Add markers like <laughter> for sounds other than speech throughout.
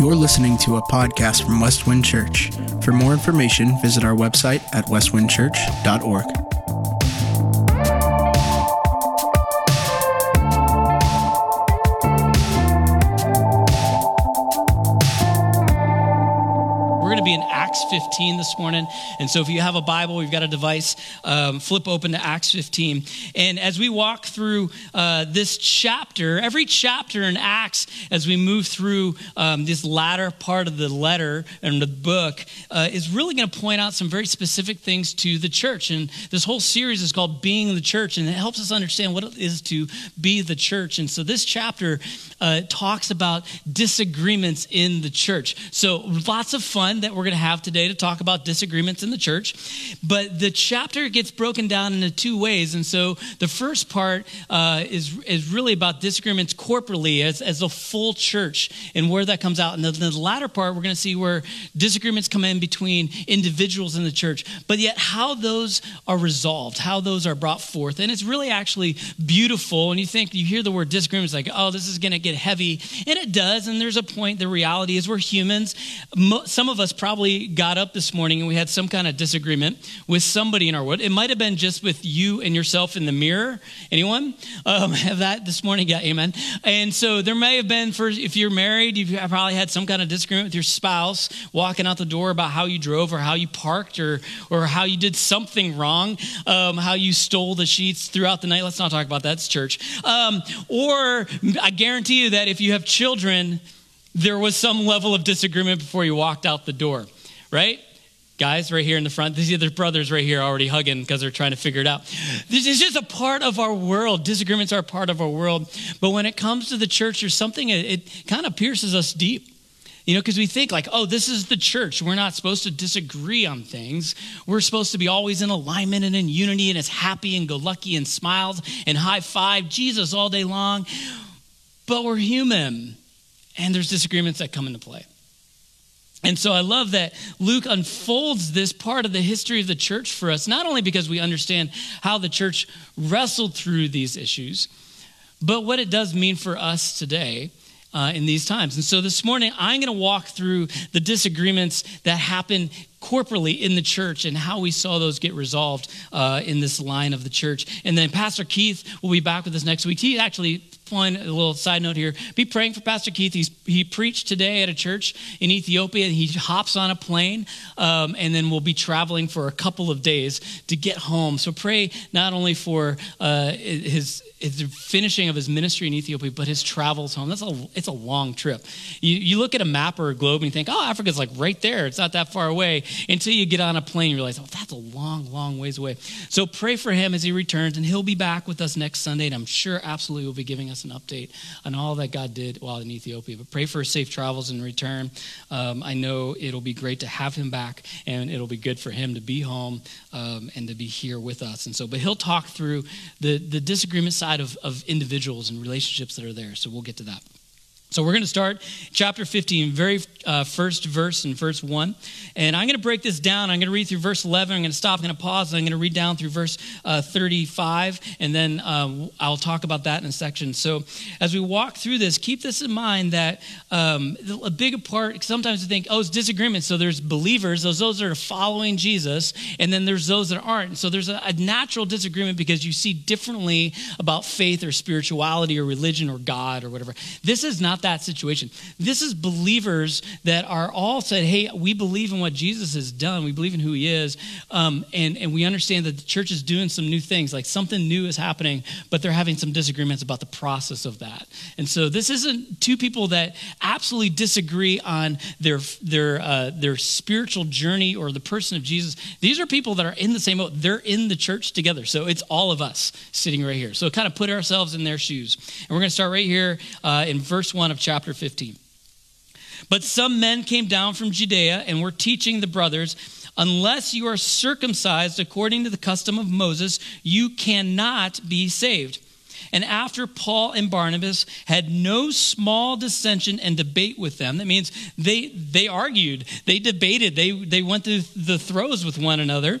You're listening to a podcast from Westwind Church. For more information, visit our website at westwindchurch.org. 15 this morning. And so if you have a Bible, we've got a device, um, flip open to Acts 15. And as we walk through uh, this chapter, every chapter in Acts, as we move through um, this latter part of the letter and the book, uh, is really going to point out some very specific things to the church. And this whole series is called Being the Church, and it helps us understand what it is to be the church. And so this chapter uh, talks about disagreements in the church. So lots of fun that we're going to have today to talk about disagreements in the church. But the chapter gets broken down into two ways. And so the first part uh, is, is really about disagreements corporately as, as a full church and where that comes out. And then the latter part, we're going to see where disagreements come in between individuals in the church, but yet how those are resolved, how those are brought forth. And it's really actually beautiful. And you think, you hear the word disagreements like, oh, this is going to get heavy. And it does. And there's a point, the reality is we're humans. Mo- some of us probably got up this morning and we had some kind of disagreement with somebody in our world. It might have been just with you and yourself in the mirror. Anyone um, <laughs> have that this morning? Yeah, amen. And so there may have been, for if you're married, you've probably had some kind of disagreement with your spouse walking out the door about how you drove or how you parked or, or how you did something wrong, um, how you stole the sheets throughout the night. Let's not talk about that. It's church. Um, or I guarantee you that if you have children, there was some level of disagreement before you walked out the door, right? Guys, right here in the front, these other brothers right here already hugging because they're trying to figure it out. This is just a part of our world. Disagreements are a part of our world. But when it comes to the church, there's something, it, it kind of pierces us deep. You know, because we think like, oh, this is the church. We're not supposed to disagree on things. We're supposed to be always in alignment and in unity and it's happy and go lucky and smiles and high five Jesus all day long. But we're human and there's disagreements that come into play. And so I love that Luke unfolds this part of the history of the church for us, not only because we understand how the church wrestled through these issues, but what it does mean for us today uh, in these times. And so this morning, I'm going to walk through the disagreements that happen corporally in the church and how we saw those get resolved uh, in this line of the church. And then Pastor Keith will be back with us next week. He actually point a little side note here be praying for pastor keith He's, he preached today at a church in ethiopia and he hops on a plane um, and then we'll be traveling for a couple of days to get home so pray not only for uh, his his finishing of his ministry in Ethiopia, but his travels home. That's a it's a long trip. You, you look at a map or a globe and you think, oh, Africa's like right there. It's not that far away. Until you get on a plane, you realize, oh, that's a long, long ways away. So pray for him as he returns, and he'll be back with us next Sunday, and I'm sure absolutely will be giving us an update on all that God did while in Ethiopia. But pray for safe travels and return. Um, I know it'll be great to have him back, and it'll be good for him to be home um, and to be here with us. And so, but he'll talk through the the disagreement side of, of individuals and relationships that are there. So we'll get to that. So we're going to start chapter 15, very uh, first verse in verse 1. And I'm going to break this down. I'm going to read through verse 11. I'm going to stop. I'm going to pause. I'm going to read down through verse uh, 35. And then um, I'll talk about that in a section. So as we walk through this, keep this in mind that um, a big part, sometimes we think, oh, it's disagreement. So there's believers, those, those that are following Jesus, and then there's those that aren't. So there's a, a natural disagreement because you see differently about faith or spirituality or religion or God or whatever. This is not that situation. This is believers that are all said, hey, we believe in what Jesus has done. We believe in who he is. Um, and, and we understand that the church is doing some new things, like something new is happening, but they're having some disagreements about the process of that. And so this isn't two people that absolutely disagree on their, their, uh, their spiritual journey or the person of Jesus. These are people that are in the same boat. They're in the church together. So it's all of us sitting right here. So kind of put ourselves in their shoes. And we're going to start right here uh, in verse 1 of chapter 15. But some men came down from Judea and were teaching the brothers, unless you are circumcised according to the custom of Moses, you cannot be saved. And after Paul and Barnabas had no small dissension and debate with them, that means they, they argued, they debated, they, they went through the throes with one another.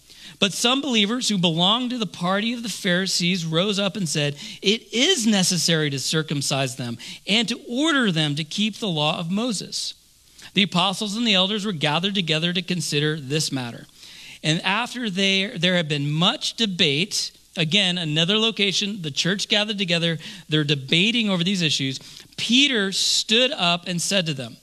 But some believers who belonged to the party of the Pharisees rose up and said, It is necessary to circumcise them and to order them to keep the law of Moses. The apostles and the elders were gathered together to consider this matter. And after they, there had been much debate, again, another location, the church gathered together, they're debating over these issues. Peter stood up and said to them,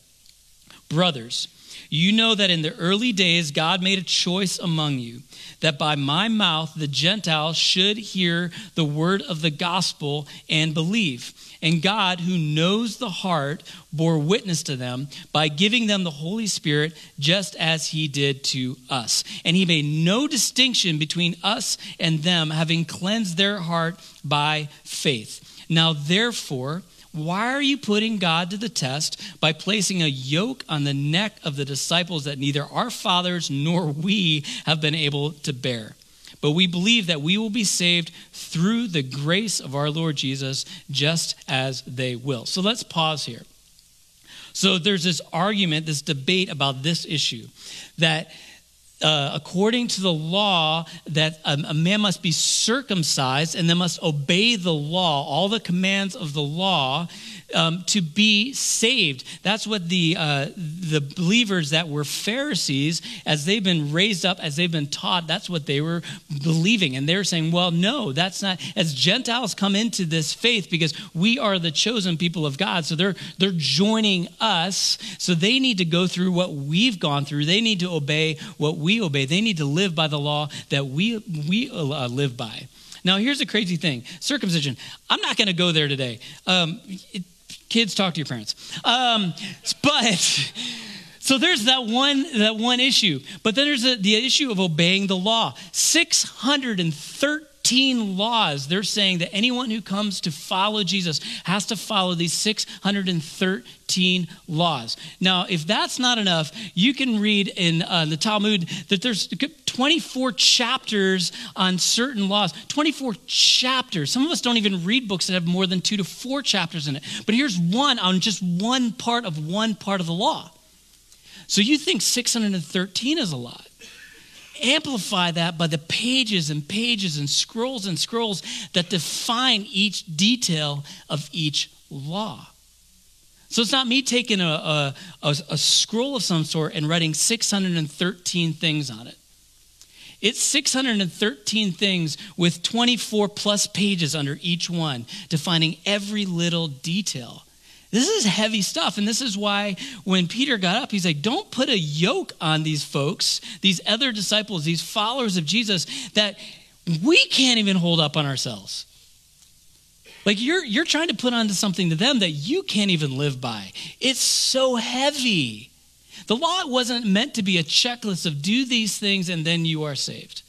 Brothers, you know that in the early days God made a choice among you that by my mouth the Gentiles should hear the word of the gospel and believe. And God, who knows the heart, bore witness to them by giving them the Holy Spirit, just as he did to us. And he made no distinction between us and them, having cleansed their heart by faith. Now, therefore, why are you putting God to the test by placing a yoke on the neck of the disciples that neither our fathers nor we have been able to bear? But we believe that we will be saved through the grace of our Lord Jesus, just as they will. So let's pause here. So there's this argument, this debate about this issue that uh, according to the law that a, a, man must be circumcised and then must obey the law, all the commands of the law, um, to be saved. That's what the uh, the believers that were Pharisees, as they've been raised up, as they've been taught, that's what they were believing, and they're saying, "Well, no, that's not." As Gentiles come into this faith, because we are the chosen people of God, so they're they're joining us. So they need to go through what we've gone through. They need to obey what we obey. They need to live by the law that we we uh, live by. Now, here's the crazy thing circumcision. I'm not going to go there today. Um, it, Kids, talk to your parents. Um, but so there's that one that one issue. But then there's a, the issue of obeying the law. 613 laws. They're saying that anyone who comes to follow Jesus has to follow these 613 laws. Now, if that's not enough, you can read in uh, the Talmud that there's 24 chapters on certain laws. 24 chapters. Some of us don't even read books that have more than two to four chapters in it. But here's one on just one part of one part of the law. So you think 613 is a lot. Amplify that by the pages and pages and scrolls and scrolls that define each detail of each law. So it's not me taking a, a, a, scroll of some sort and writing 613 things on it. It's 613 things with 24 plus pages under each one, defining every little detail. This is heavy stuff. And this is why when Peter got up, he's like, don't put a yoke on these folks, these other disciples, these followers of Jesus that we can't even hold up on ourselves. Like you're, you're trying to put onto something to them that you can't even live by. It's so heavy. The law wasn't meant to be a checklist of do these things and then you are saved.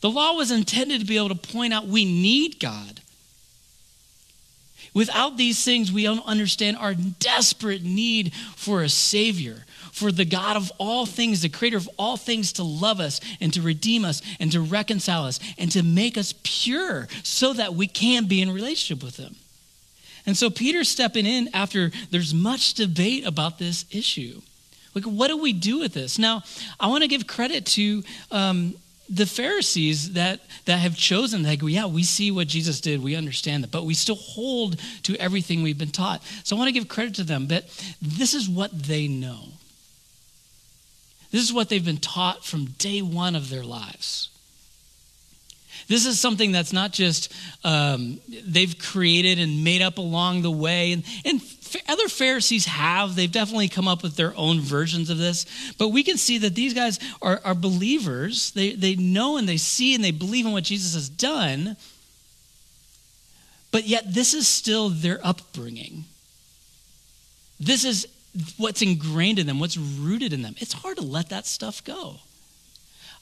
The law was intended to be able to point out we need God. Without these things, we don't understand our desperate need for a Savior, for the God of all things, the creator of all things, to love us and to redeem us and to reconcile us and to make us pure so that we can be in relationship with Him. And so Peter's stepping in after there's much debate about this issue. Like, what do we do with this? Now, I want to give credit to um, the Pharisees that, that have chosen, like, yeah, we see what Jesus did, we understand that, but we still hold to everything we've been taught. So I want to give credit to them, but this is what they know. This is what they've been taught from day one of their lives. This is something that's not just um, they've created and made up along the way. And, and other Pharisees have. They've definitely come up with their own versions of this. But we can see that these guys are, are believers. They, they know and they see and they believe in what Jesus has done. But yet, this is still their upbringing. This is what's ingrained in them, what's rooted in them. It's hard to let that stuff go.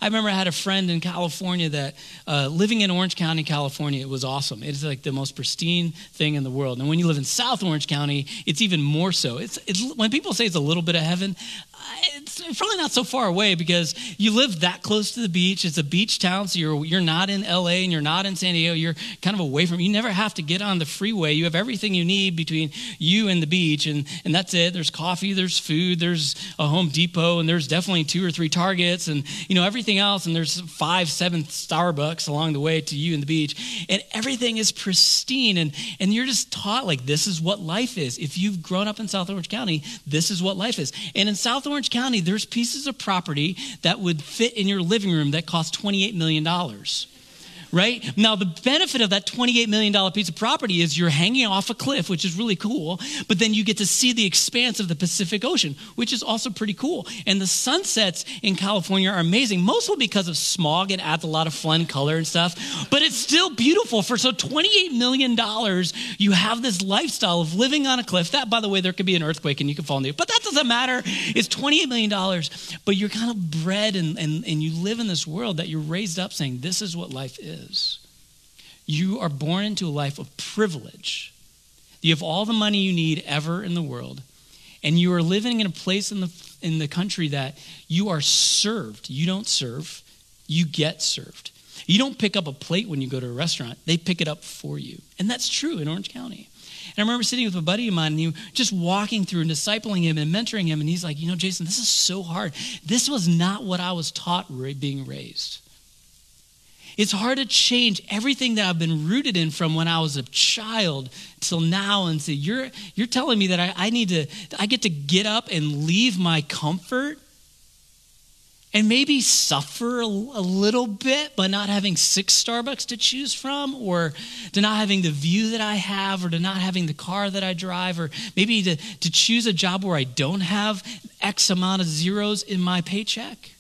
I remember I had a friend in California that uh, living in Orange County, California, it was awesome. It's like the most pristine thing in the world. And when you live in South Orange County, it's even more so. It's, it's when people say it's a little bit of heaven, it's probably not so far away because you live that close to the beach. It's a beach town, so you're you're not in LA and you're not in San Diego. You're kind of away from. You never have to get on the freeway. You have everything you need between you and the beach, and and that's it. There's coffee, there's food, there's a Home Depot, and there's definitely two or three Targets, and you know everything else. And there's five, seven Starbucks along the way to you and the beach, and everything is pristine. And and you're just taught like this is what life is. If you've grown up in South Orange County, this is what life is. And in South Orange County, there's pieces of property that would fit in your living room that cost $28 million right? Now, the benefit of that $28 million piece of property is you're hanging off a cliff, which is really cool, but then you get to see the expanse of the Pacific Ocean, which is also pretty cool. And the sunsets in California are amazing, mostly because of smog It adds a lot of fun color and stuff, but it's still beautiful. For so $28 million, you have this lifestyle of living on a cliff. That, by the way, there could be an earthquake and you can fall in the, but that doesn't matter. It's $28 million, but you're kind of bred and, and, and you live in this world that you're raised up saying, this is what life is is. You are born into a life of privilege. You have all the money you need ever in the world, and you are living in a place in the, in the country that you are served. You don't serve, you get served. You don't pick up a plate when you go to a restaurant, they pick it up for you. And that's true in Orange County. And I remember sitting with a buddy of mine and he just walking through and discipling him and mentoring him. And he's like, You know, Jason, this is so hard. This was not what I was taught being raised. It's hard to change everything that I've been rooted in from when I was a child till now and say, you're, you're telling me that I, I need to, I get to get up and leave my comfort and maybe suffer a, little bit by not having six Starbucks to choose from, or to not having the view that I have, or to not having the car that I drive, or maybe to, to choose a job where I don't have X amount of zeros in my paycheck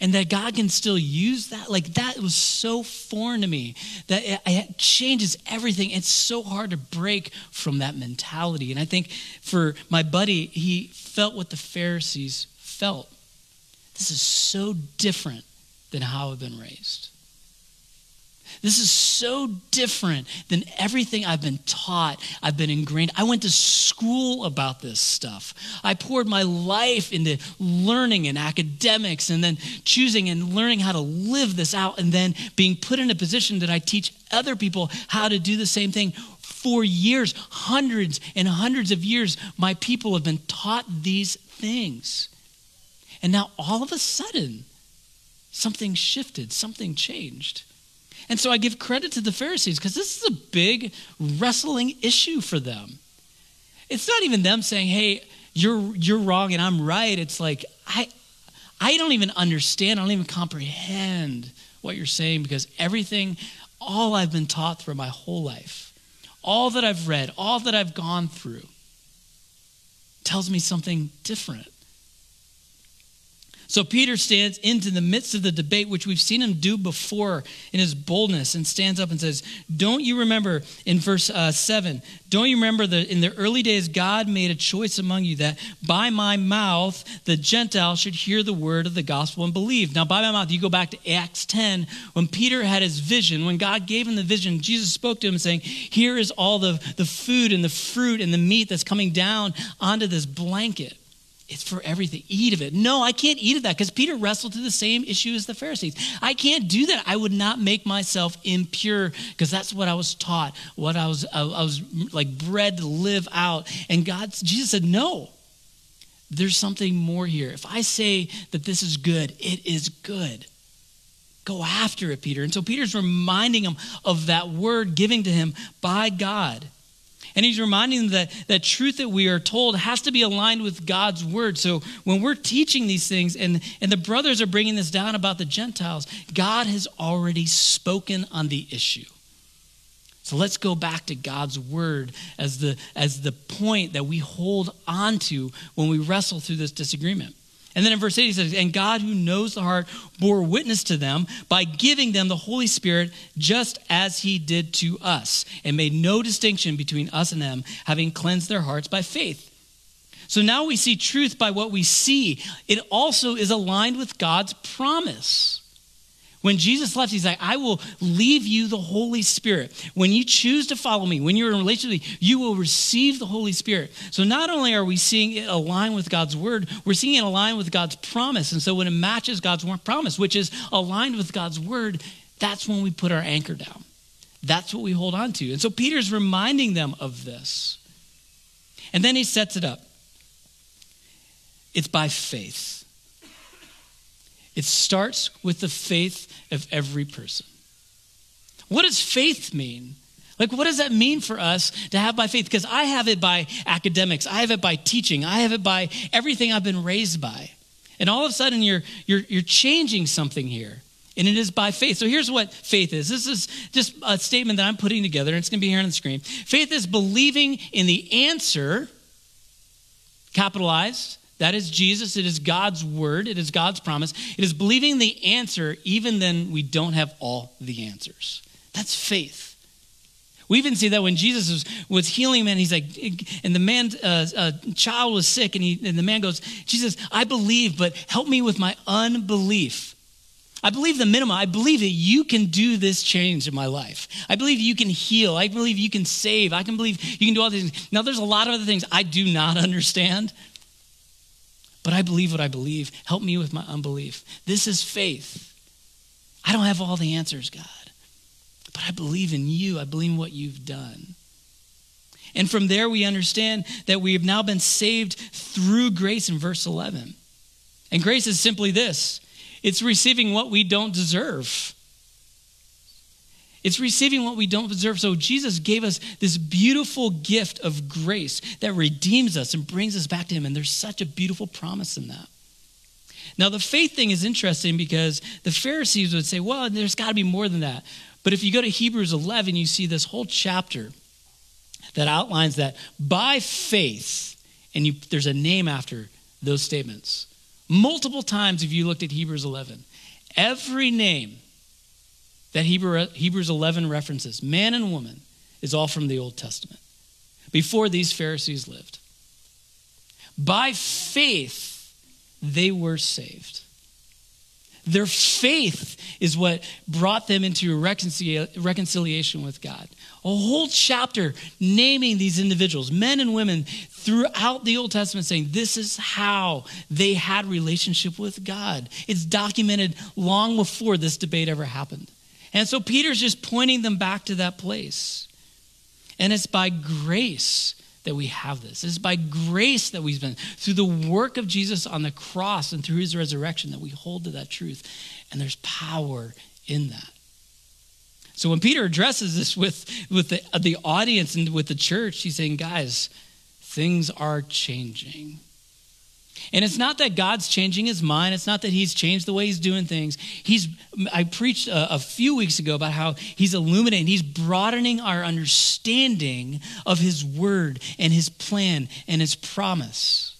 and that God can still use that. Like that was so foreign to me that it, it, changes everything. It's so hard to break from that mentality. And I think for my buddy, he felt what the Pharisees felt. This is so different than how I've been raised. This is so different than everything I've been taught, I've been ingrained. I went to school about this stuff. I poured my life into learning and academics and then choosing and learning how to live this out and then being put in a position that I teach other people how to do the same thing for years, hundreds and hundreds of years, my people have been taught these things. And now all of a sudden, something shifted, something changed. And so I give credit to the Pharisees because this is a big wrestling issue for them. It's not even them saying, hey, you're, you're wrong and I'm right. It's like, I, I don't even understand, I don't even comprehend what you're saying because everything, all I've been taught through my whole life, all that I've read, all that I've gone through, tells me something different. So Peter stands into the midst of the debate, which we've seen him do before in his boldness, and stands up and says, Don't you remember in verse uh, 7, don't you remember that in the early days God made a choice among you that by my mouth the Gentiles should hear the word of the gospel and believe? Now, by my mouth, you go back to Acts 10, when Peter had his vision, when God gave him the vision, Jesus spoke to him saying, Here is all the, the food and the fruit and the meat that's coming down onto this blanket. It's for everything. Eat of it. No, I can't eat of that because Peter wrestled to the same issue as the Pharisees. I can't do that. I would not make myself impure because that's what I was taught, what I was, I, I was like bred to live out. And God, Jesus said, no, there's something more here. If I say that this is good, it is good. Go after it, Peter. And so Peter's reminding him of that word giving to him by God. And he's reminding them that that truth that we are told has to be aligned with God's word. So when we're teaching these things and, and the brothers are bringing this down about the Gentiles, God has already spoken on the issue. So let's go back to God's word as the, as the point that we hold on to when we wrestle through this disagreement. And then in verse 8, he says, And God, who knows the heart, bore witness to them by giving them the Holy Spirit, just as he did to us, and made no distinction between us and them, having cleansed their hearts by faith. So now we see truth by what we see. It also is aligned with God's promise. When Jesus left, he's like, I will leave you the Holy Spirit. When you choose to follow me, when you're in relationship with me, you will receive the Holy Spirit. So not only are we seeing it align with God's word, we're seeing it align with God's promise. And so when it matches God's promise, which is aligned with God's word, that's when we put our anchor down. That's what we hold on to. And so Peter's reminding them of this. And then he sets it up. It's by faith. It starts with the faith of every person. What does faith mean? Like, what does that mean for us to have by faith? Because I have it by academics, I have it by teaching, I have it by everything I've been raised by. And all of a sudden, you're, you're, you're changing something here. And it is by faith. So here's what faith is. This is just a statement that I'm putting together, and it's going to be here on the screen. Faith is believing in the answer, capitalized, that is Jesus. It is God's word. It is God's promise. It is believing the answer even then we don't have all the answers. That's faith. We even see that when Jesus was, was healing man, he's like, and the man, uh, uh, child was sick, and, he, and the man goes, Jesus, I believe, but help me with my unbelief. I believe the minimum. I believe that you can do this change in my life. I believe you can heal. I believe you can save. I can believe you can do all these things. Now, there's a lot of other things I do not <laughs> understand, but I believe what I believe. Help me with my unbelief. This is faith. I don't have all the answers, God, but I believe in you. I believe in what you've done. And from there, we understand that we have now been saved through grace in verse 11. And grace is simply this it's receiving what we don't deserve. It's receiving what we don't deserve. So Jesus gave us this beautiful gift of grace that redeems us and brings us back to Him. And there's such a beautiful promise in that. Now, the faith thing is interesting because the Pharisees would say, well, there's got to be more than that. But if you go to Hebrews 11, you see this whole chapter that outlines that by faith, and you, there's a name after those statements. Multiple times, if you looked at Hebrews 11, every name that Hebrews 11 references, man and woman, is all from the Old Testament, before these Pharisees lived. By faith, they were saved. Their faith is what brought them into reconciliation with God. A whole chapter naming these individuals, men and women, throughout the Old Testament, saying this is how they had relationship with God. It's documented long before this debate ever happened. And so Peter's just pointing them back to that place. And it's by grace that we have this. It's by grace that we've been, through the work of Jesus on the cross and through his resurrection, that we hold to that truth. And there's power in that. So when Peter addresses this with, with the, the audience and with the church, he's saying, guys, things are changing. And it's not that God's changing his mind. It's not that he's changed the way he's doing things. He's, I preached a, a, few weeks ago about how he's illuminating, he's broadening our understanding of his word and his plan and his promise.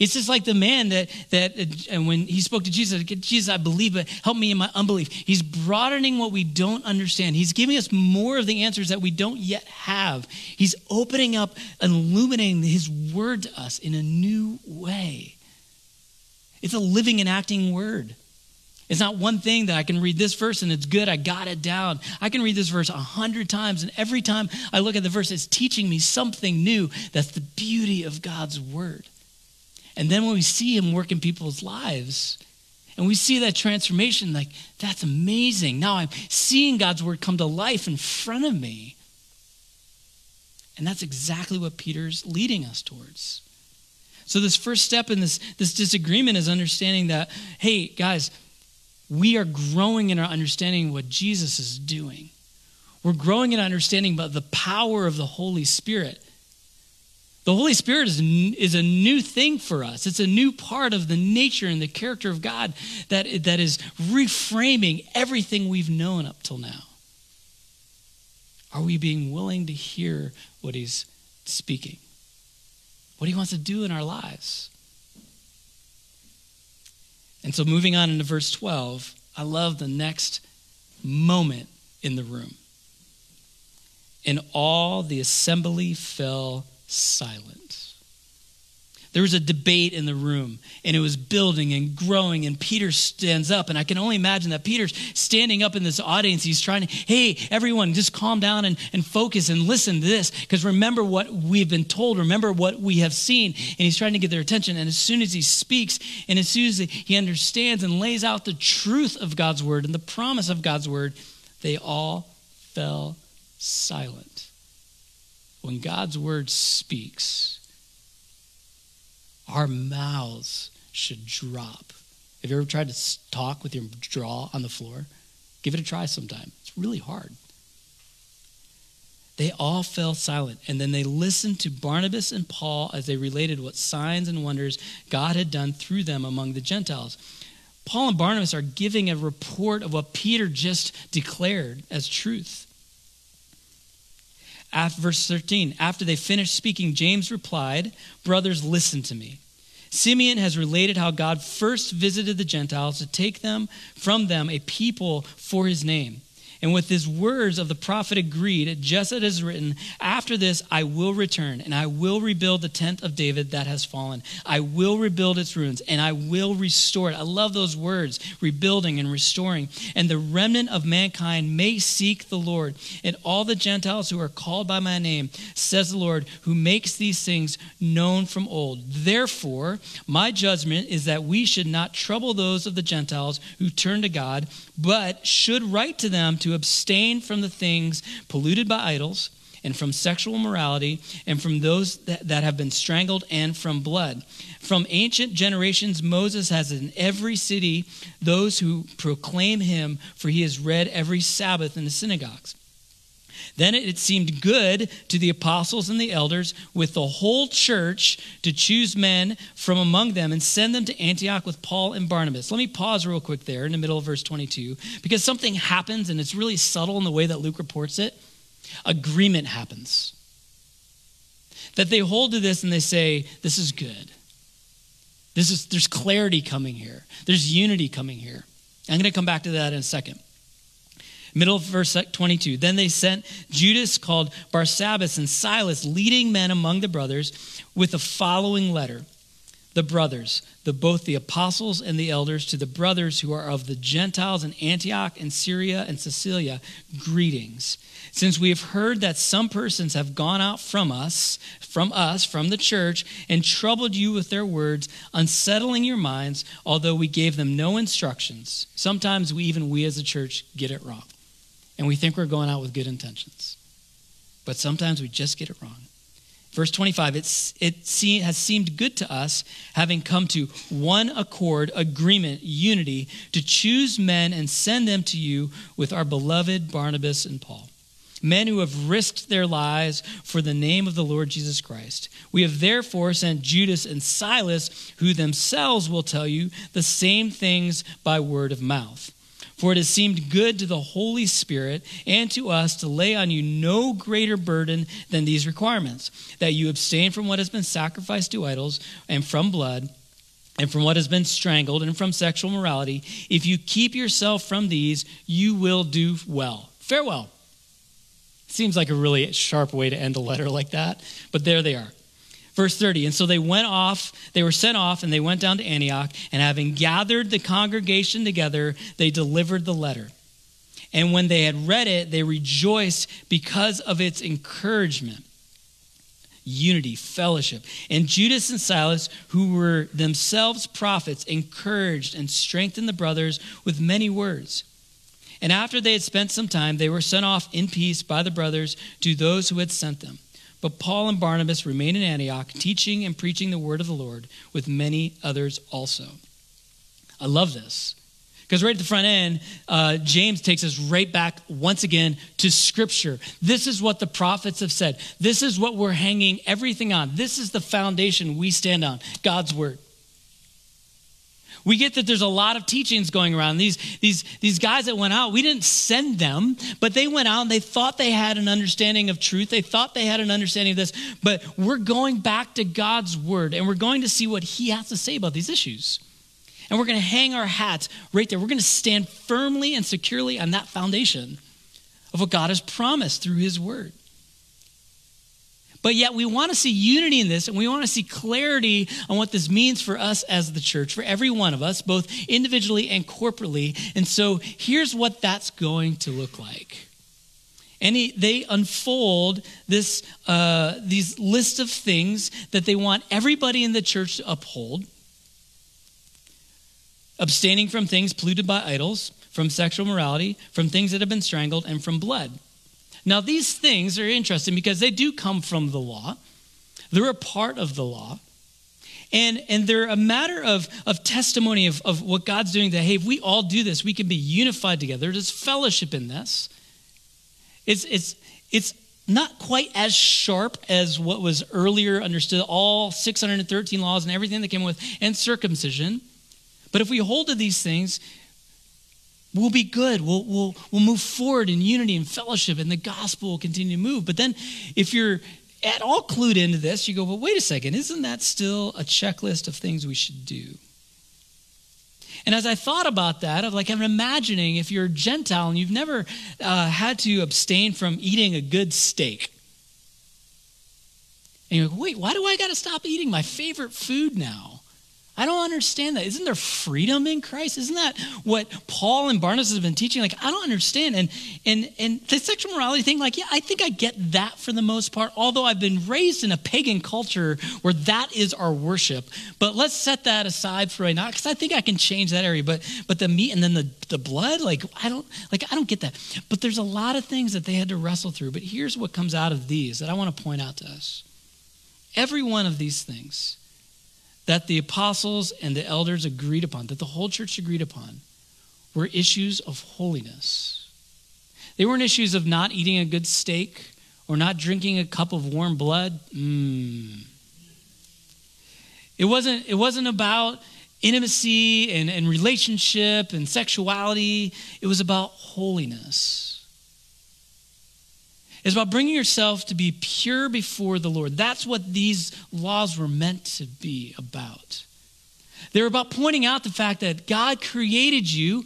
It's just like the man that, that and when he spoke to Jesus, Jesus, I believe, but help me in my unbelief. He's broadening what we don't understand. He's giving us more of the answers that we don't yet have. He's opening up and illuminating his word to us in a new way. It's a living and acting word. It's not one thing that I can read this verse and it's good, I got it down. I can read this verse a hundred times, and every time I look at the verse, it's teaching me something new. That's the beauty of God's word. And then when we see him work in people's lives, and we see that transformation, like, that's amazing. Now I'm seeing God's word come to life in front of me. And that's exactly what Peter's leading us towards. So, this first step in this, this disagreement is understanding that, hey, guys, we are growing in our understanding of what Jesus is doing. We're growing in understanding about the power of the Holy Spirit the Holy Spirit is, is a new thing for us. It's a new part of the nature and the character of God that, that is reframing everything we've known up till now. Are we being willing to hear what He's speaking? What He wants to do in our lives? And so, moving on into verse 12, I love the next moment in the room. And all the assembly fell silent. There was a debate in the room, and it was building and growing. And Peter stands up, and I can only imagine that Peter's standing up in this audience. He's trying to, hey, everyone, just calm down and, and focus and listen to this, because remember what we've been told, remember what we have seen. And he's trying to get their attention. And as soon as he speaks, and as soon as he understands and lays out the truth of God's word and the promise of God's word, they all fell silent. When God's word speaks, our mouths should drop. Have you ever tried to talk with your jaw on the floor? Give it a try sometime. It's really hard. They all fell silent, and then they listened to Barnabas and Paul as they related what signs and wonders God had done through them among the Gentiles. Paul and Barnabas are giving a report of what Peter just declared as truth. After, verse 13, after they finished speaking, James replied, Brothers, listen to me. Simeon has related how God first visited the Gentiles to take them from them a people for his name. And with his words of the prophet agreed, just as it is written, After this I will return, and I will rebuild the tent of David that has fallen. I will rebuild its ruins, and I will restore it. I love those words, rebuilding and restoring. And the remnant of mankind may seek the Lord, and all the Gentiles who are called by my name, says the Lord, who makes these things known from old. Therefore, my judgment is that we should not trouble those of the Gentiles who turn to God, but should write to them to abstain from the things polluted by idols and from sexual morality and from those that, that, have been strangled and from blood. From ancient generations, Moses has in every city those who proclaim him, for he is read every Sabbath in the synagogues. Then it seemed good to the apostles and the elders with the whole church to choose men from among them and send them to Antioch with Paul and Barnabas. Let me pause real quick there in the middle of verse 22 because something happens and it's really subtle in the way that Luke reports it. Agreement happens. That they hold to this and they say, This is good. This is, there's clarity coming here, there's unity coming here. I'm going to come back to that in a second. Middle of verse 22. Then they sent Judas called Barsabbas and Silas, leading men among the brothers, with the following letter. The brothers, the, both the apostles and the elders, to the brothers who are of the Gentiles in Antioch and Syria and Cilicia, greetings. Since we have heard that some persons have gone out from us, from us, from the church, and troubled you with their words, unsettling your minds, although we gave them no instructions. Sometimes we, even we as a church, get it wrong and we think we're going out with good intentions. But sometimes we just get it wrong. Verse 25, it's, it has seemed good to us, having come to one accord, agreement, unity, to choose men and send them to you with our beloved Barnabas and Paul. Men who have risked their lives for the name of the Lord Jesus Christ. We have therefore sent Judas and Silas, who themselves will tell you the same things by word of mouth. For it has seemed good to the Holy Spirit and to us to lay on you no greater burden than these requirements that you abstain from what has been sacrificed to idols and from blood and from what has been strangled and from sexual morality. If you keep yourself from these, you will do well. Farewell. Seems like a really sharp way to end a letter like that, but there they are. Verse 30, and so they went off, they were sent off, and they went down to Antioch, and having gathered the congregation together, they delivered the letter. And when they had read it, they rejoiced because of its encouragement. Unity, fellowship. And Judas and Silas, who were themselves prophets, encouraged and strengthened the brothers with many words. And after they had spent some time, they were sent off in peace by the brothers to those who had sent them. But Paul and Barnabas remained in Antioch, teaching and preaching the word of the Lord with many others also. I love this. Because right at the front end, uh, James takes us right back once again to Scripture. This is what the prophets have said. This is what we're hanging everything on. This is the foundation we stand on God's Word. We get that there's a lot of teachings going around. These, these, these guys that went out, we didn't send them, but they went out and they thought they had an understanding of truth. They thought they had an understanding of this. But we're going back to God's word and we're going to see what He has to say about these issues. And we're going to hang our hats right there. We're going to stand firmly and securely on that foundation of what God has promised through His word. But yet, we want to see unity in this, and we want to see clarity on what this means for us as the church, for every one of us, both individually and corporately. And so, here's what that's going to look like. And he, they unfold this, uh, these list of things that they want everybody in the church to uphold abstaining from things polluted by idols, from sexual morality, from things that have been strangled, and from blood. Now, these things are interesting because they do come from the law, they're a part of the law. And, and they're a matter of, of testimony of, of what God's doing that, hey, if we all do this, we can be unified together. There's fellowship in this. It's, it's, it's not quite as sharp as what was earlier understood, all 613 laws and everything that came with, and circumcision. But if we hold to these things, we'll be good. We'll, we'll, we'll move forward in unity and fellowship, and the gospel will continue to move. But then, if you're at all clued into this, you go, well, wait a second, isn't that still a checklist of things we should do? And as I thought about that, of like I'm imagining if you're a Gentile and you've never uh, had to abstain from eating a good steak. And you're like, wait, why do I got to stop eating my favorite food now? I don't understand that. Isn't there freedom in Christ? Isn't that what Paul and Barnabas have been teaching? Like, I don't understand. And and and the sexual morality thing, like, yeah, I think I get that for the most part, although I've been raised in a pagan culture where that is our worship. But let's set that aside for right now, because I think I can change that area. But but the meat and then the, the blood, like, I don't like I don't get that. But there's a lot of things that they had to wrestle through. But here's what comes out of these that I want to point out to us. Every one of these things that the apostles and the elders agreed upon, that the whole church agreed upon, were issues of holiness. They weren't issues of not eating a good steak or not drinking a cup of warm blood. Mm. It, wasn't, it wasn't about intimacy and, and relationship and sexuality, it was about holiness. It's about bringing yourself to be pure before the Lord. That's what these laws were meant to be about. They're about pointing out the fact that God created you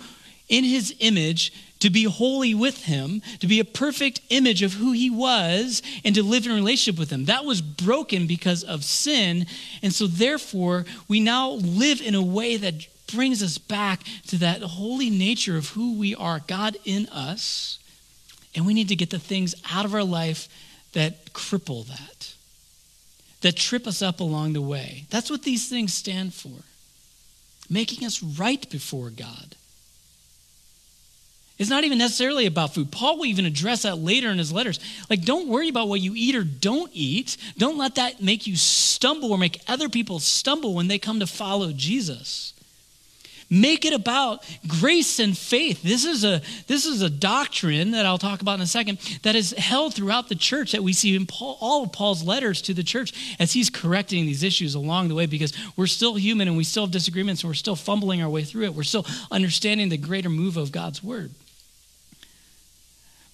in his image to be holy with him, to be a perfect image of who he was, and to live in relationship with him. That was broken because of sin. And so, therefore, we now live in a way that brings us back to that holy nature of who we are God in us and we need to get the things out of our life that cripple that, that trip us up along the way. That's what these things stand for making us right before God. It's not even necessarily about food. Paul will even address that later in his letters. Like, don't worry about what you eat or don't eat. Don't let that make you stumble or make other people stumble when they come to follow Jesus. Make it about grace and faith. This is a this is a doctrine that I'll talk about in a second that is held throughout the church that we see in Paul, all of Paul's letters to the church as he's correcting these issues along the way because we're still human and we still have disagreements and we're still fumbling our way through it. We're still understanding the greater move of God's word.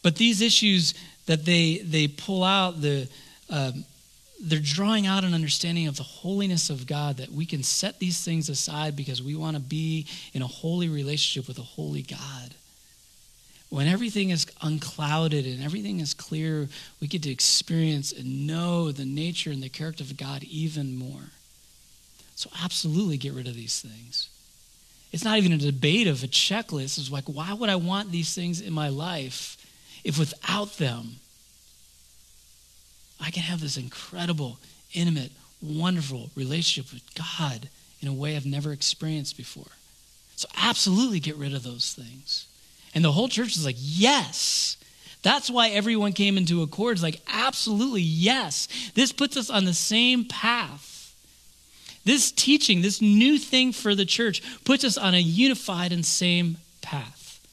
But these issues that they they pull out the um, they're drawing out an understanding of the holiness of God that we can set these things aside because we want to be in a holy relationship with a holy God. When everything is unclouded and everything is clear, we get to experience and know the nature and the character of God even more. So, absolutely get rid of these things. It's not even a debate of a checklist. It's like, why would I want these things in my life if without them, I can have this incredible, intimate, wonderful relationship with God in a way I've never experienced before. So, absolutely get rid of those things. And the whole church is like, yes. That's why everyone came into accord. It's like, absolutely, yes. This puts us on the same path. This teaching, this new thing for the church, puts us on a unified and same path.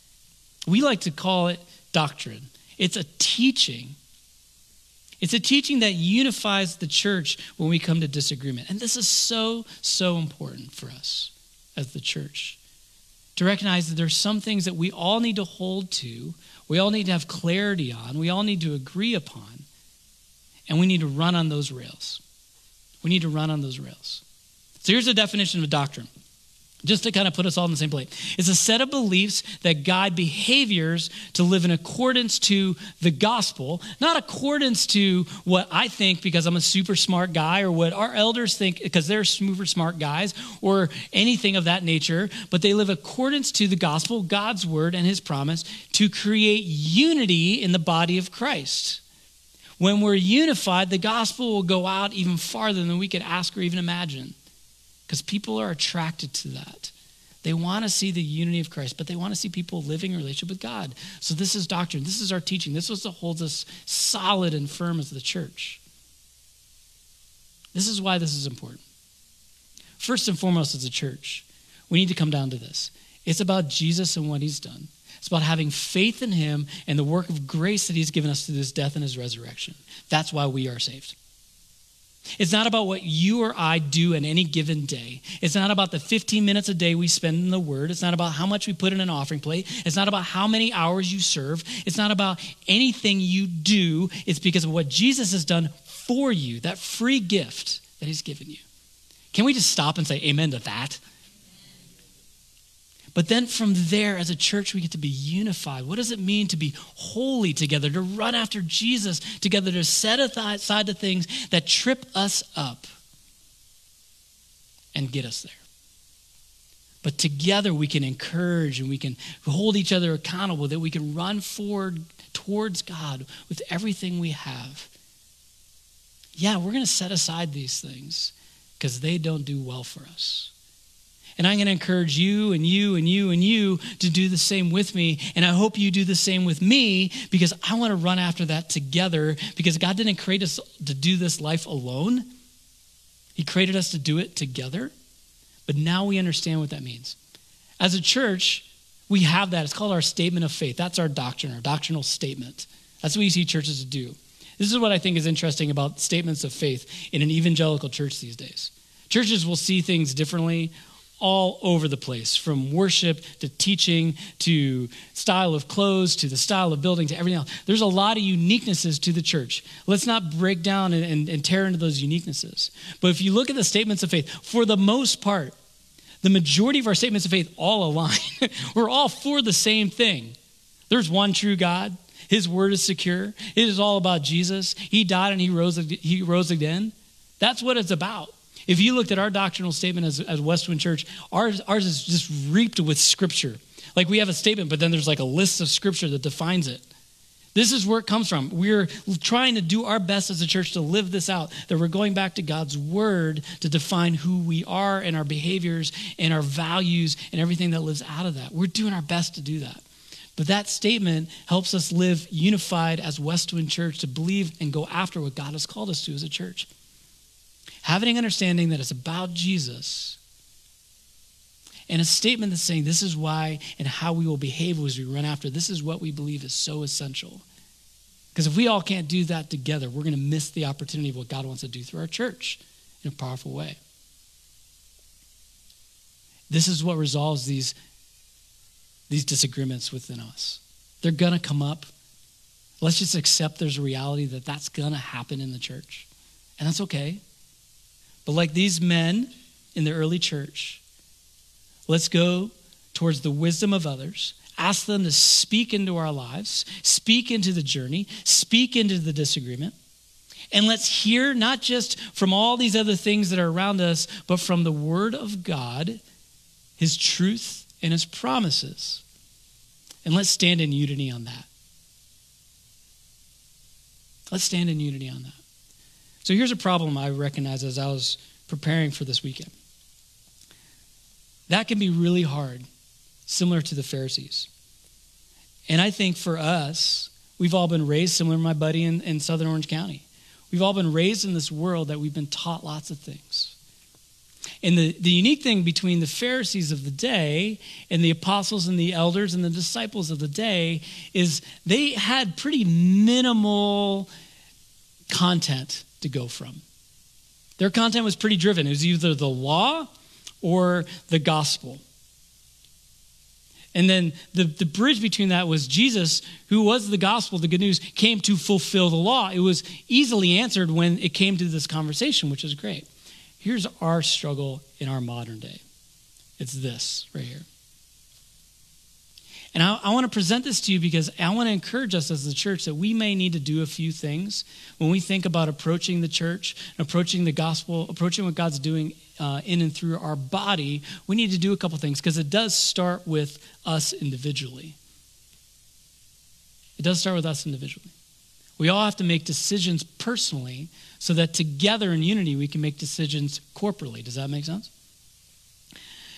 We like to call it doctrine. It's a teaching it's a teaching that unifies the church when we come to disagreement. And this is so, so important for us as the church to recognize that there's some things that we all need to hold to, we all need to have clarity on, we all need to agree upon, and we need to run on those rails. We need to run on those rails. So here's the definition of a doctrine just to kind of put us all in the same place. It's a set of beliefs that guide behaviors to live in accordance to the gospel, not accordance to what I think because I'm a super smart guy or what our elders think because they're super smart guys or anything of that nature, but they live accordance to the gospel, God's word, and his promise to create unity in the body of Christ. When we're unified, the gospel will go out even farther than we could ask or even imagine because people are attracted to that. They want to see the unity of Christ, but they want to see people living in relationship with God. So this is doctrine. This is our teaching. This is what holds us solid and firm as the church. This is why this is important. First and foremost, as a church, we need to come down to this. It's about Jesus and what he's done. It's about having faith in him and the work of grace that he's given us through his death and his resurrection. That's why we are saved. It's not about what you or I do in any given day. It's not about the 15 minutes a day we spend in the Word. It's not about how much we put in an offering plate. It's not about how many hours you serve. It's not about anything you do. It's because of what Jesus has done for you, that free gift that He's given you. Can we just stop and say amen to that? But then from there, as a church, we get to be unified. What does it mean to be holy together, to run after Jesus together, to set aside the things that trip us up and get us there? But together we can encourage and we can hold each other accountable, that we can run forward towards God with everything we have. Yeah, we're going to set aside these things because they don't do well for us. And I'm going to encourage you and you and you and you to do the same with me. And I hope you do the same with me because I want to run after that together because God didn't create us to do this life alone. He created us to do it together. But now we understand what that means. As a church, we have that. It's called our statement of faith. That's our doctrine, our doctrinal statement. That's what you see churches do. This is what I think is interesting about statements of faith in an evangelical church these days. Churches will see things differently all over the place from worship to teaching to style of clothes to the style of building to everything else. There's a lot of uniquenesses to the church. Let's not break down and, and, and tear into those uniquenesses. But if you look at the statements of faith, for the most part, the majority of our statements of faith all align. <laughs> We're all for the same thing. There's one true God. His word is secure. It is all about Jesus. He died and he rose, he rose again. That's what it's about. If you looked at our doctrinal statement as, as Westwind Church, ours, ours is just reaped with scripture. Like we have a statement, but then there's like a list of scripture that defines it. This is where it comes from. We're trying to do our best as a church to live this out, that we're going back to God's word to define who we are and our behaviors and our values and everything that lives out of that. We're doing our best to do that. But that statement helps us live unified as Westwind Church to believe and go after what God has called us to as a church having an understanding that it's about Jesus, and a statement that's saying this is why and how we will behave as we run after. This is what we believe is so essential. Because if we all can't do that together, we're going to miss the opportunity of what God wants to do through our church in a powerful way. This is what resolves these, these disagreements within us. They're going to come up. Let's just accept there's a reality that that's going to happen in the church. And that's okay. But like these men in the early church, let's go towards the wisdom of others. Ask them to speak into our lives, speak into the journey, speak into the disagreement. And let's hear not just from all these other things that are around us, but from the Word of God, His truth, and His promises. And let's stand in unity on that. Let's stand in unity on that. So here's a problem I recognized as I was preparing for this weekend. That can be really hard, similar to the Pharisees. And I think for us, we've all been raised similar to my buddy in, in Southern Orange County. We've all been raised in this world that we've been taught lots of things. And the, the unique thing between the Pharisees of the day and the apostles and the elders and the disciples of the day is they had pretty minimal content to go from. Their content was pretty driven. It was either the law or the gospel. And then the, the bridge between that was Jesus, who was the gospel, the good news, came to fulfill the law. It was easily answered when it came to this conversation, which is great. Here's our struggle in our modern day It's this right here. And I, I want to present this to you because I want to encourage us as the church that we may need to do a few things when we think about approaching the church, approaching the gospel, approaching what God's doing uh, in and through our body. We need to do a couple things because it does start with us individually. It does start with us individually. We all have to make decisions personally so that together in unity we can make decisions corporately. Does that make sense?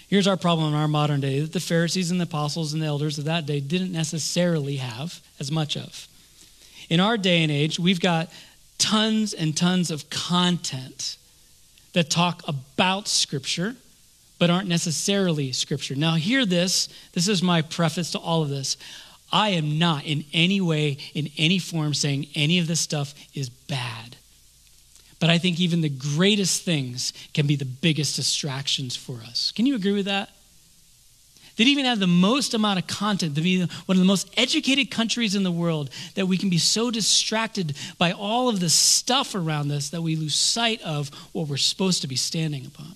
Here's our problem in our modern day that the Pharisees and the apostles and the elders of that day didn't necessarily have as much of. In our day and age, we've got tons and tons of content that talk about Scripture, but aren't necessarily Scripture. Now, hear this. This is my preface to all of this. I am not in any way, in any form, saying any of this stuff is bad. But I think even the greatest things can be the biggest distractions for us. Can you agree with that? That even have the most amount of content, to be one of the most educated countries in the world, that we can be so distracted by all of the stuff around us that we lose sight of what we're supposed to be standing upon.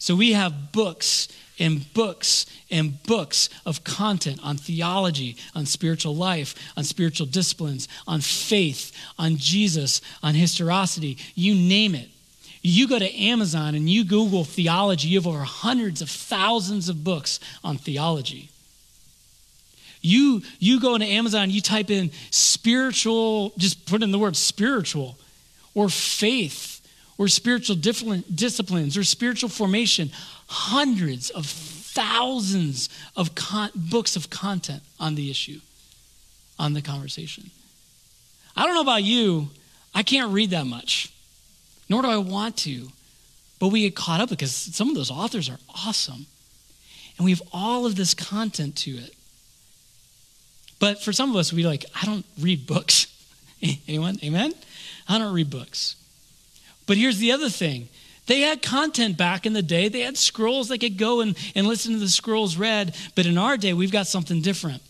So we have books and books and books of content on theology, on spiritual life, on spiritual disciplines, on faith, on Jesus, on historicity, you name it. You go to Amazon and you Google theology, you have over hundreds of thousands of books on theology. You, you go into Amazon, you type in spiritual, just put in the word spiritual or faith or spiritual disciplines or spiritual formation, hundreds of thousands of con- books of content on the issue, on the conversation. I don't know about you, I can't read that much, nor do I want to. But we get caught up because some of those authors are awesome. And we have all of this content to it. But for some of us, we like, I don't read books. <laughs> Anyone? Amen? I don't read books. But here's the other thing they had content back in the day. They had scrolls they could go and, and listen to the scrolls read. But in our day, we've got something different.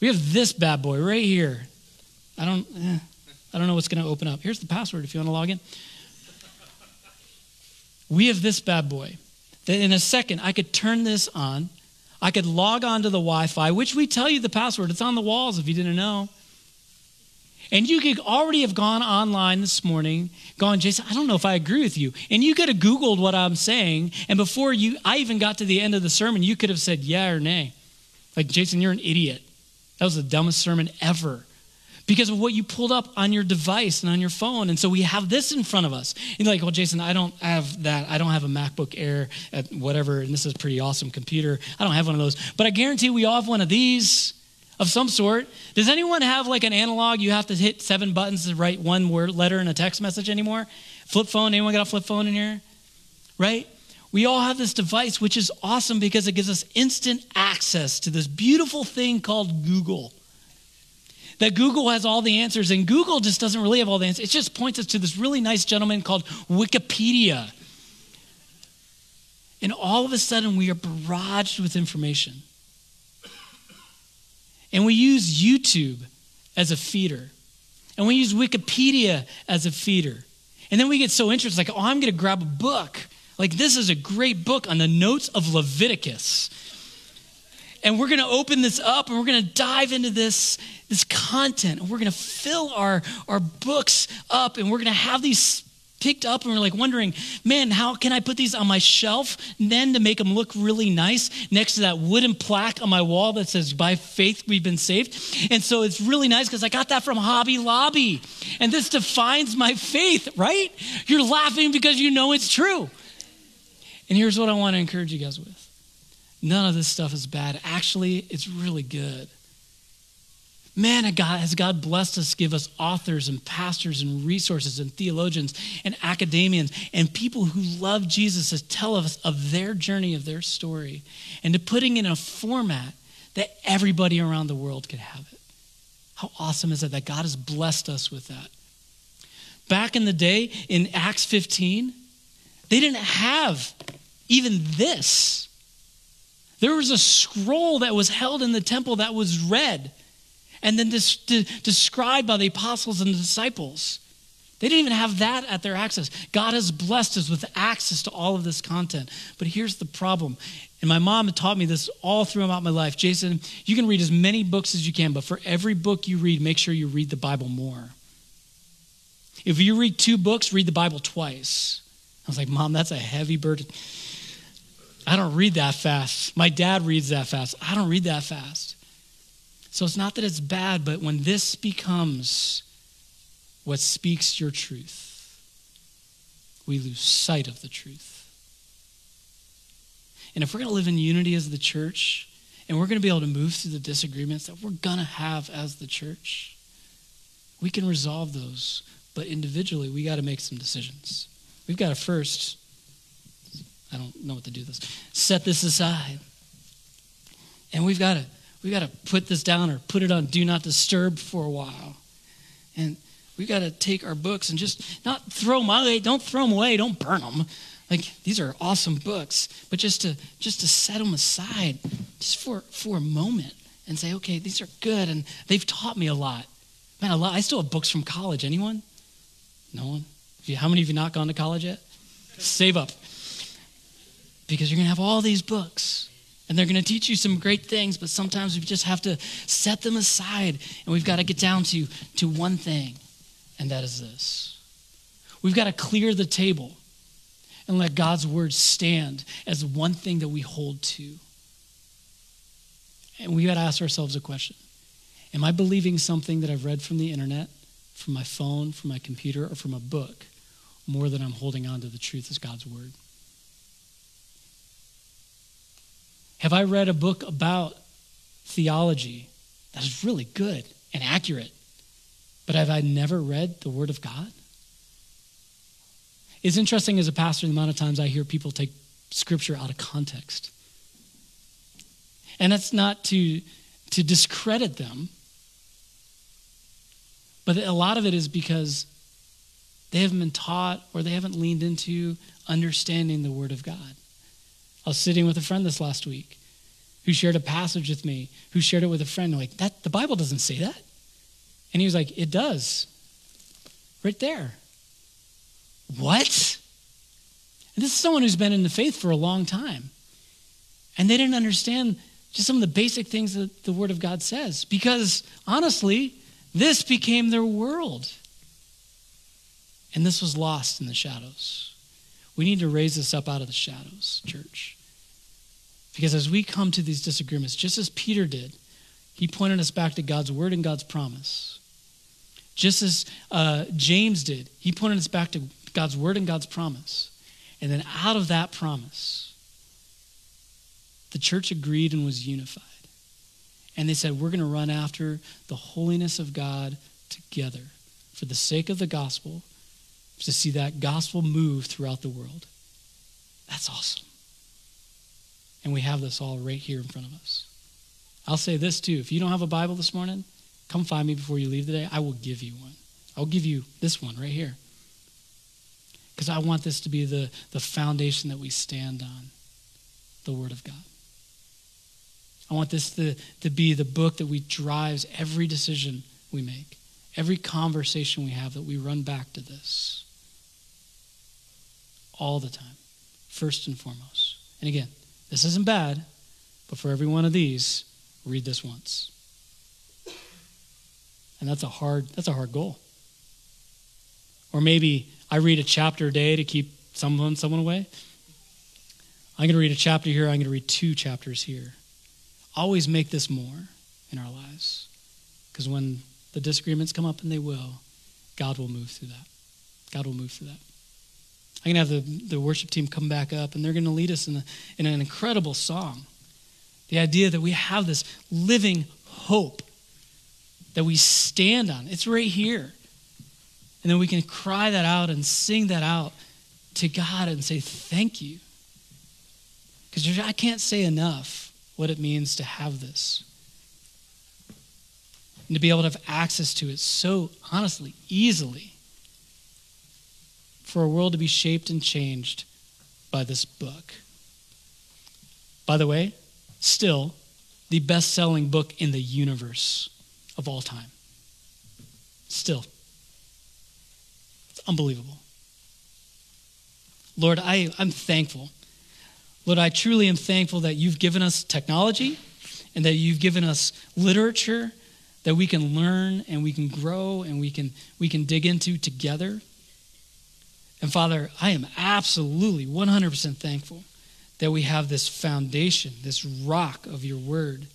We have this bad boy right here. I don't, eh, I don't know what's going to open up. Here's the password if you want to log in. We have this bad boy that in a second I could turn this on. I could log on to the Wi Fi, which we tell you the password. It's on the walls if you didn't know. And you could already have gone online this morning, gone, Jason, I don't know if I agree with you. And you could have Googled what I'm saying. And before you, I even got to the end of the sermon, you could have said yeah or nay. Like, Jason, you're an idiot. That was the dumbest sermon ever because of what you pulled up on your device and on your phone. And so we have this in front of us. And you're like, well, Jason, I don't have that. I don't have a MacBook Air at whatever, and this is a pretty awesome computer. I don't have one of those. But I guarantee we all have one of these of some sort. Does anyone have like an analog? You have to hit seven buttons to write one word letter in a text message anymore? Flip phone? Anyone got a flip phone in here? Right? We all have this device, which is awesome because it gives us instant access to this beautiful thing called Google. That Google has all the answers, and Google just doesn't really have all the answers. It just points us to this really nice gentleman called Wikipedia. And all of a sudden, we are barraged with information. And we use YouTube as a feeder. And we use Wikipedia as a feeder. And then we get so interested, like, oh, I'm going to grab a book. Like, this is a great book on the notes of Leviticus. And we're going to open this up and we're going to dive into this, this content. And we're going to fill our, our books up and we're going to have these picked up and we're like wondering, man, how can I put these on my shelf then to make them look really nice next to that wooden plaque on my wall that says, by faith we've been saved. And so it's really nice because I got that from Hobby Lobby. And this defines my faith, right? You're laughing because you know it's true. And here's what I want to encourage you guys with none of this stuff is bad. Actually, it's really good. Man, God, has God blessed us, give us authors and pastors and resources and theologians and academians and people who love Jesus to tell us of their journey, of their story, and to putting in a format that everybody around the world could have it. How awesome is it that God has blessed us with that? Back in the day, in Acts 15, they didn't have even this. There was a scroll that was held in the temple that was read and then this, de- described by the apostles and the disciples. They didn't even have that at their access. God has blessed us with access to all of this content. But here's the problem. And my mom had taught me this all throughout my life. Jason, you can read as many books as you can, but for every book you read, make sure you read the Bible more. If you read two books, read the Bible twice. I was like, Mom, that's a heavy burden. I don't read that fast. My dad reads that fast. I don't read that fast. So it's not that it's bad, but when this becomes what speaks your truth, we lose sight of the truth. And if we're going to live in unity as the church, and we're going to be able to move through the disagreements that we're going to have as the church, we can resolve those. But individually, we got to make some decisions. We've got to first, I don't know what to do this, set this aside. And we've got to we've got to put this down or put it on do not disturb for a while. And we've got to take our books and just not throw them away. Don't throw them away. Don't burn them. Like these are awesome books, but just to just to set them aside, just for for a moment, and say, okay, these are good, and they've taught me a lot. Man, a lot. I still have books from college. Anyone? No one. How many of you not gone to college yet? Save up, because you're gonna have all these books. And they're going to teach you some great things, but sometimes we just have to set them aside and we've got to get down to, to one thing, and that is this. We've got to clear the table and let God's word stand as one thing that we hold to. And we got to ask ourselves a question Am I believing something that I've read from the internet, from my phone, from my computer, or from a book more than I'm holding on to the truth as God's word? Have I read a book about theology that is really good and accurate, but have I never read the Word of God? It's interesting as a pastor the amount of times I hear people take scripture out of context. And that's not to, to discredit them, but a lot of it is because they haven't been taught or they haven't leaned into understanding the Word of God. I was sitting with a friend this last week who shared a passage with me, who shared it with a friend, like, that the Bible doesn't say that. And he was like, It does. Right there. What? And this is someone who's been in the faith for a long time. And they didn't understand just some of the basic things that the Word of God says. Because honestly, this became their world. And this was lost in the shadows. We need to raise this up out of the shadows, church. Because as we come to these disagreements, just as Peter did, he pointed us back to God's word and God's promise. Just as uh, James did, he pointed us back to God's word and God's promise. And then out of that promise, the church agreed and was unified. And they said, We're going to run after the holiness of God together for the sake of the gospel, to see that gospel move throughout the world. That's awesome. And we have this all right here in front of us. I'll say this too if you don't have a Bible this morning, come find me before you leave today. I will give you one. I'll give you this one right here. Because I want this to be the, the foundation that we stand on the Word of God. I want this to, to be the book that we drives every decision we make, every conversation we have, that we run back to this all the time, first and foremost. And again, this isn't bad, but for every one of these, read this once. And that's a hard that's a hard goal. Or maybe I read a chapter a day to keep someone someone away. I'm going to read a chapter here, I'm going to read two chapters here. Always make this more in our lives. Because when the disagreements come up, and they will, God will move through that. God will move through that. I'm going to have the, the worship team come back up, and they're going to lead us in, a, in an incredible song. The idea that we have this living hope that we stand on. It's right here. And then we can cry that out and sing that out to God and say, Thank you. Because I can't say enough what it means to have this. And to be able to have access to it so honestly, easily for a world to be shaped and changed by this book. By the way, still the best selling book in the universe of all time. Still. It's unbelievable. Lord, I, I'm thankful. Lord, I truly am thankful that you've given us technology and that you've given us literature that we can learn and we can grow and we can, we can dig into together. And Father, I am absolutely 100% thankful that we have this foundation, this rock of your word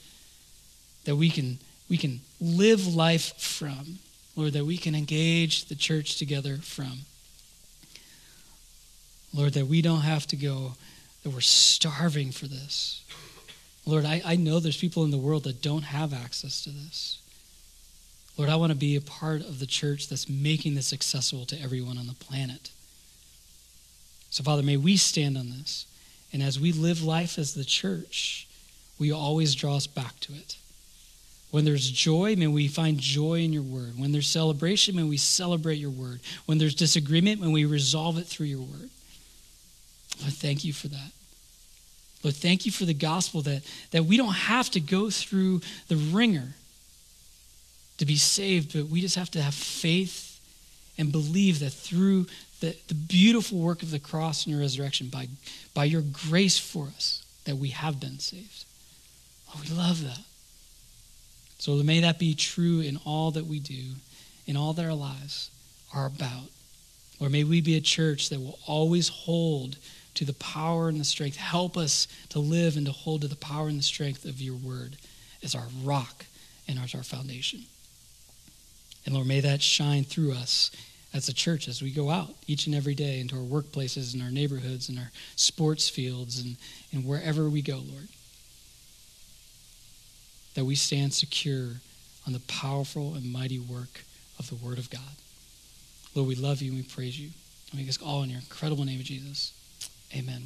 that we can, we can live life from, Lord, that we can engage the church together from. Lord, that we don't have to go, that we're starving for this. Lord, I, I know there's people in the world that don't have access to this. Lord, I want to be a part of the church that's making this accessible to everyone on the planet. So, Father, may we stand on this. And as we live life as the church, we always draw us back to it. When there's joy, may we find joy in your word. When there's celebration, may we celebrate your word. When there's disagreement, may we resolve it through your word. Lord, thank you for that. Lord, thank you for the gospel that, that we don't have to go through the ringer to be saved, but we just have to have faith and believe that through the, the beautiful work of the cross and your resurrection, by, by your grace for us, that we have been saved. Oh, we love that. So may that be true in all that we do, in all that our lives are about. Or may we be a church that will always hold to the power and the strength. Help us to live and to hold to the power and the strength of your word as our rock and as our foundation. And Lord, may that shine through us as a church as we go out each and every day into our workplaces and our neighborhoods and our sports fields and, and wherever we go, Lord. That we stand secure on the powerful and mighty work of the Word of God. Lord, we love you and we praise you. And we ask all in your incredible name of Jesus. Amen.